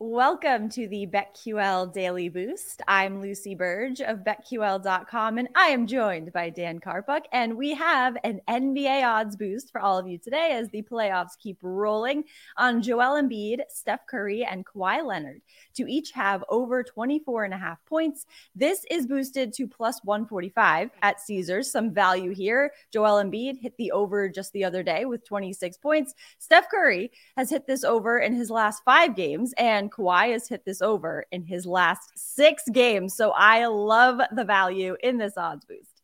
Welcome to the BetQL Daily Boost. I'm Lucy Burge of BetQL.com, and I am joined by Dan Karpuk. And we have an NBA odds boost for all of you today as the playoffs keep rolling on Joel Embiid, Steph Curry, and Kawhi Leonard to each have over 24 and a half points. This is boosted to plus 145 at Caesars. Some value here. Joel Embiid hit the over just the other day with 26 points. Steph Curry has hit this over in his last five games, and Kawhi has hit this over in his last six games. So I love the value in this odds boost.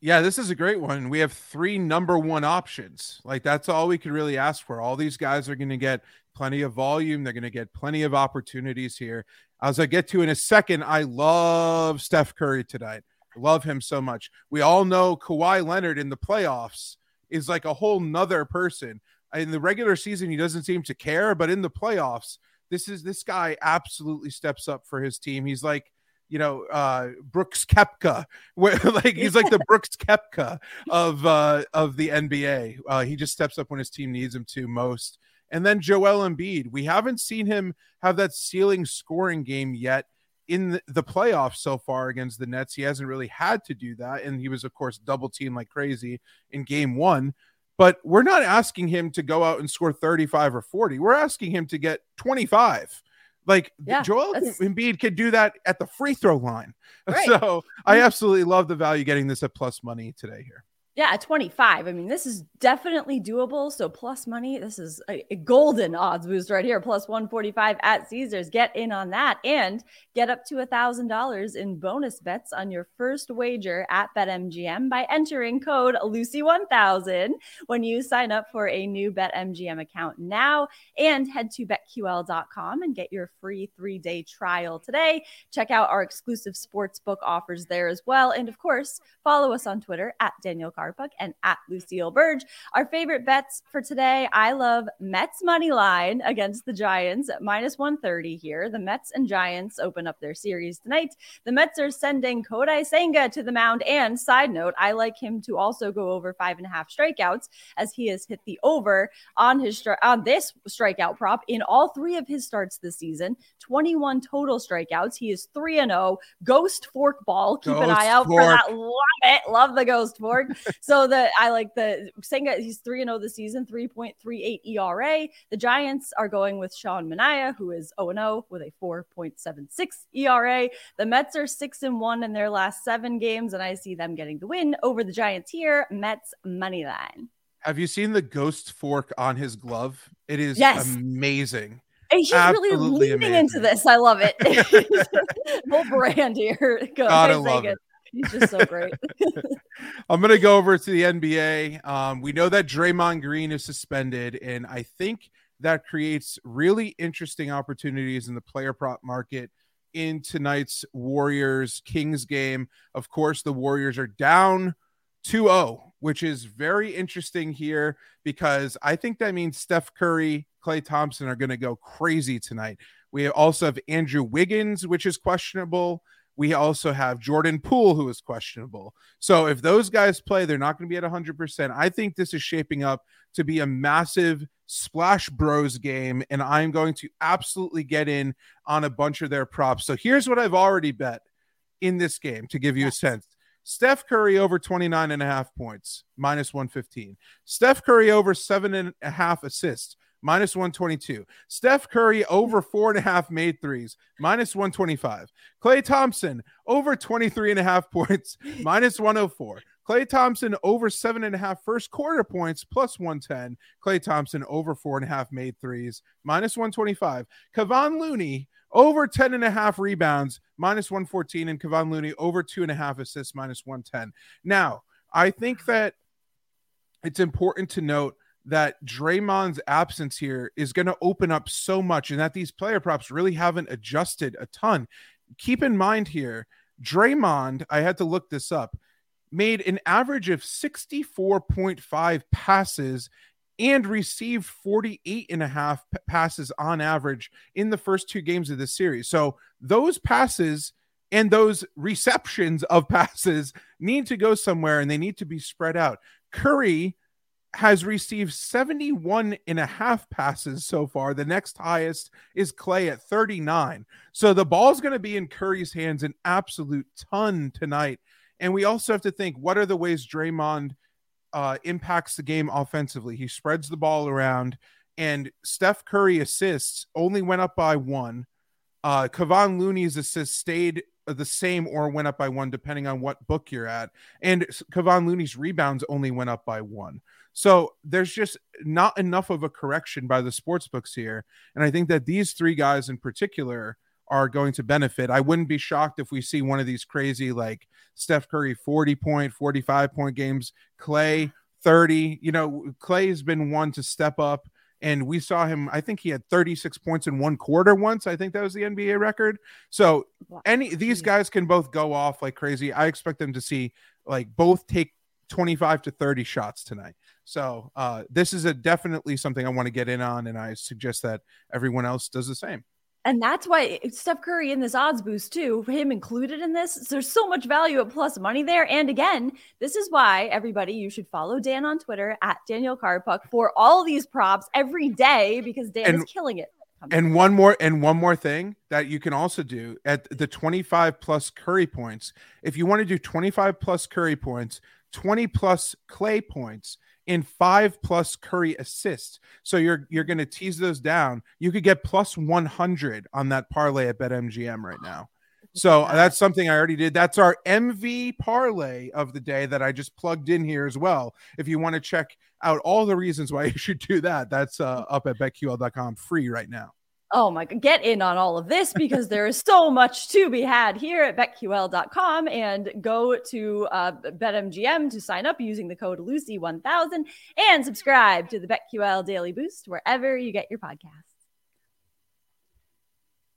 Yeah, this is a great one. We have three number one options. Like that's all we could really ask for. All these guys are going to get plenty of volume. They're going to get plenty of opportunities here. As I get to in a second, I love Steph Curry tonight. Love him so much. We all know Kawhi Leonard in the playoffs is like a whole nother person. In the regular season, he doesn't seem to care, but in the playoffs, this is this guy absolutely steps up for his team. He's like, you know, uh, Brooks Koepka, where like he's like the Brooks Koepka of uh, of the NBA. Uh, he just steps up when his team needs him to most. And then Joel Embiid, we haven't seen him have that ceiling scoring game yet in the playoffs so far against the Nets. He hasn't really had to do that, and he was of course double teamed like crazy in Game One. But we're not asking him to go out and score 35 or 40. We're asking him to get 25. Like yeah, Joel that's... Embiid could do that at the free throw line. Right. So I mm-hmm. absolutely love the value getting this at plus money today here. Yeah, at 25. I mean, this is definitely doable. So plus money, this is a, golden odds boost right here. Plus 145 at Caesars. Get in on that and get up to a thousand dollars in bonus bets on your first wager at BetMGM by entering code Lucy1000 when you sign up for a new BetMGM account now and head to betql.com and get your free three-day trial today. Check out our exclusive sportsbook offers there as well. And of course, follow us on Twitter at Daniel Karpuk and at Lucille Burge. Our favorite bets for today I love Mets money line against the Giants at minus 130 here. The Mets and Giants open up their series tonight. The Mets are sending Kodai Senga to the mound. And side note, I like him to also go over five and a half strikeouts as he has hit the over on his stri- on this strikeout prop in all three of his starts this season. 21 total strikeouts. He is 3 and 0. Ghost fork ball. Keep ghost an eye out fork. for that. Love the ghost fork so the I like the saying that he's 3 and 0 this season, 3.38 ERA. The Giants are going with Sean Manaea, who is 0 and 0 with a 4.76 ERA. The Mets are 6 and 1 in their last seven games, and I see them getting the win over the Giants here. Mets money line. Have you seen the ghost fork on his glove? It is yes. amazing. He's Absolutely really leaning amazing. into this. I love it. Full brand here. Go, Gotta love it. He's just so great. I'm gonna go over to the NBA. Um, we know that Draymond Green is suspended, and I think that creates really interesting opportunities in the player prop market in tonight's Warriors Kings game. Of course, the Warriors are down 2-0, which is very interesting here because I think that means Steph Curry, Klay Thompson are going to go crazy tonight. We also have Andrew Wiggins, which is questionable we also have Jordan Poole, who is questionable. So if those guys play, they're not going to be at 100%. I think this is shaping up to be a massive Splash Bros game, and I'm going to absolutely get in on a bunch of their props. So here's what I've already bet in this game to give you a sense. Steph Curry over 29 and a half points, minus 115. Steph Curry over seven and a half assists, minus 122. Steph Curry over four and a half made threes, minus 125. Klay Thompson over 23 and a half points, minus 104. Klay Thompson over seven and a half first quarter points plus 110. Klay Thompson over four and a half made threes minus 125. Kevon Looney over 10 and a half rebounds minus 114. And Kevon Looney over two and a half assists minus 110. Now, I think that it's important to note that Draymond's absence here is going to open up so much and that these player props really haven't adjusted a ton. Keep in mind here, Draymond, I had to look this up, made an average of 64.5 passes and received 48 and a half passes on average in the first two games of this series. So those passes and those receptions of passes need to go somewhere and they need to be spread out. Curry has received 71 and a half passes so far. The next highest is Klay at 39. So the ball's going to be in Curry's hands an absolute ton tonight. And we also have to think what are the ways Draymond uh, impacts the game offensively? He spreads the ball around, and Steph Curry assists only went up by one. Uh, Kevon Looney's assist stayed Uh, the same or went up by one, depending on what book you're at. And Kevon Looney's rebounds only went up by one. So there's just not enough of a correction by the sports books here. And I think that these three guys in particular are going to benefit. I wouldn't be shocked if we see one of these crazy, like Steph Curry 40 point, 45 point games, Klay 30. You know, Klay has been one to step up and we saw him i think he had 36 points in one quarter once. I think that was the nba record. So any these guys can both go off like crazy. I expect them to see like both take 25 to 30 shots tonight. So uh this is a definitely something i want to get in on and i suggest that everyone else does the same and that's why Steph Curry in this odds boost too, him included in this. There's so much value at plus money there. And again, this is why everybody you should follow Dan on Twitter at Daniel Karpuk for all these props every day because Dan and, is killing it. And one more and one more thing that you can also do at the 25 plus Curry points. If you want to do 25 plus Curry points, 20 plus Klay points, in five plus Curry assists. So you're you're going to tease those down. You could get plus 100 on that parlay at BetMGM right now. So that's something I already did. That's our MV parlay of the day that I just plugged in here as well. If you want to check out all the reasons why you should do that, that's uh, up at betql.com free right now oh my god get in on all of this because there is so much to be had here at betql.com and go to uh, betmgm to sign up using the code lucy1000 and subscribe to the betql daily boost wherever you get your podcasts